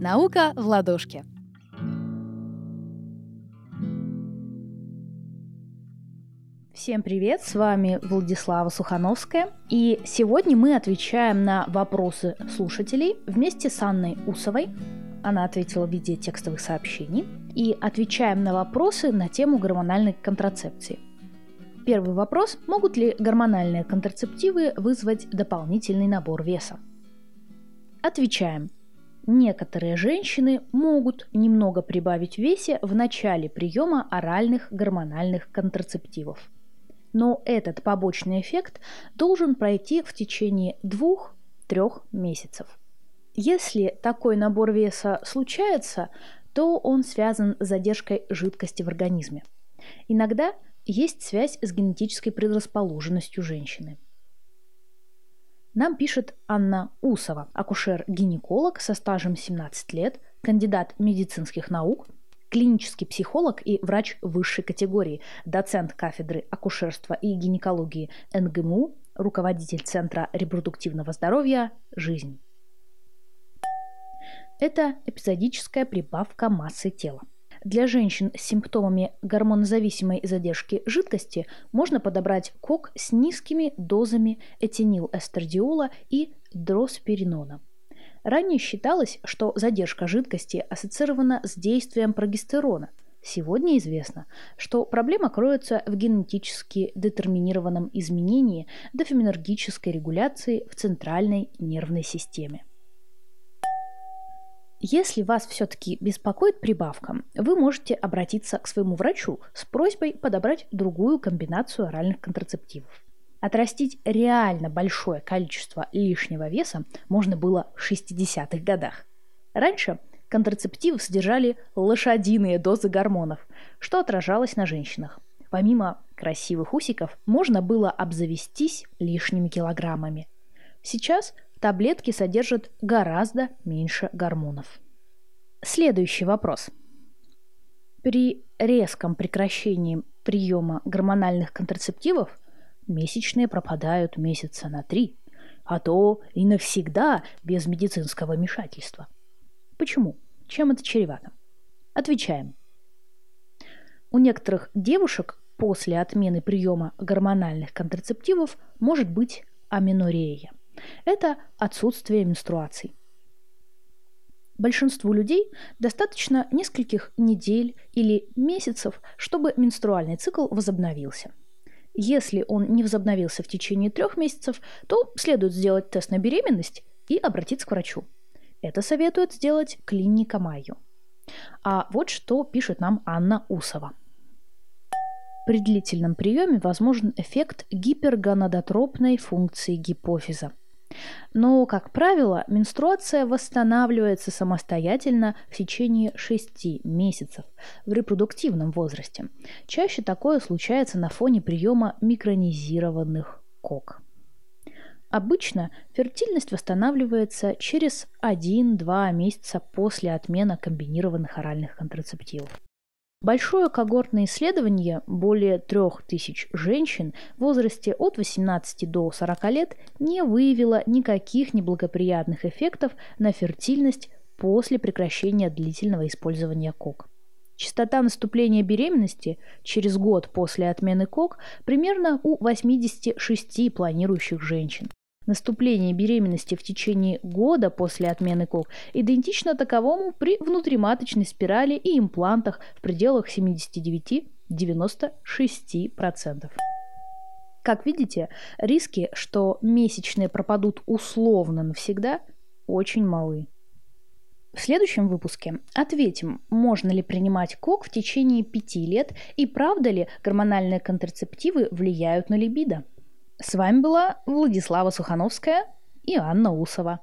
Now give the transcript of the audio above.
Наука в ладошке. Всем привет, с вами Владислава Сухановская, и сегодня мы отвечаем на вопросы слушателей вместе с Анной Усовой. Она ответила в виде текстовых сообщений. И отвечаем на вопросы на тему гормональной контрацепции. Первый вопрос. Могут ли гормональные контрацептивы вызвать дополнительный набор веса? Отвечаем. Некоторые женщины могут немного прибавить весе в начале приема оральных гормональных контрацептивов. Но этот побочный эффект должен пройти в течение двух-трех месяцев. Если такой набор веса случается, то он связан с задержкой жидкости в организме. Иногда есть связь с генетической предрасположенностью женщины. Нам пишет Анна Усова, акушер-гинеколог со стажем 17 лет, кандидат медицинских наук, клинический психолог и врач высшей категории, доцент кафедры акушерства и гинекологии НГМУ, руководитель Центра репродуктивного здоровья «Жизнь». Это эпизодическая прибавка массы тела. Для женщин с симптомами гормонозависимой задержки жидкости можно подобрать кок с низкими дозами этинилэстердиола и дросперинона. Ранее считалось, что задержка жидкости ассоциирована с действием прогестерона. Сегодня известно, что проблема кроется в генетически детерминированном изменении дофаминергической регуляции в центральной нервной системе. Если вас все-таки беспокоит прибавка, вы можете обратиться к своему врачу с просьбой подобрать другую комбинацию оральных контрацептивов. Отрастить реально большое количество лишнего веса можно было в 60-х годах. Раньше контрацептивы содержали лошадиные дозы гормонов, что отражалось на женщинах. Помимо красивых усиков, можно было обзавестись лишними килограммами. Сейчас таблетки содержат гораздо меньше гормонов. Следующий вопрос. При резком прекращении приема гормональных контрацептивов месячные пропадают месяца на три, а то и навсегда без медицинского вмешательства. Почему? Чем это чревато? Отвечаем. У некоторых девушек после отмены приема гормональных контрацептивов может быть аменорея. Это отсутствие менструаций. Большинству людей достаточно нескольких недель или месяцев, чтобы менструальный цикл возобновился. Если он не возобновился в течение трех месяцев, то следует сделать тест на беременность и обратиться к врачу. Это советует сделать клиника Майю. А вот что пишет нам Анна Усова. При длительном приеме возможен эффект гипергонадотропной функции гипофиза – но, как правило, менструация восстанавливается самостоятельно в течение 6 месяцев в репродуктивном возрасте. Чаще такое случается на фоне приема микронизированных кок. Обычно фертильность восстанавливается через 1-2 месяца после отмены комбинированных оральных контрацептивов. Большое когортное исследование более 3000 женщин в возрасте от 18 до 40 лет не выявило никаких неблагоприятных эффектов на фертильность после прекращения длительного использования КОК. Частота наступления беременности через год после отмены КОК примерно у 86 планирующих женщин. Наступление беременности в течение года после отмены КОК идентично таковому при внутриматочной спирали и имплантах в пределах 79-96%. Как видите, риски, что месячные пропадут условно навсегда, очень малы. В следующем выпуске ответим, можно ли принимать КОК в течение пяти лет и правда ли гормональные контрацептивы влияют на либидо. С вами была Владислава Сухановская и Анна Усова.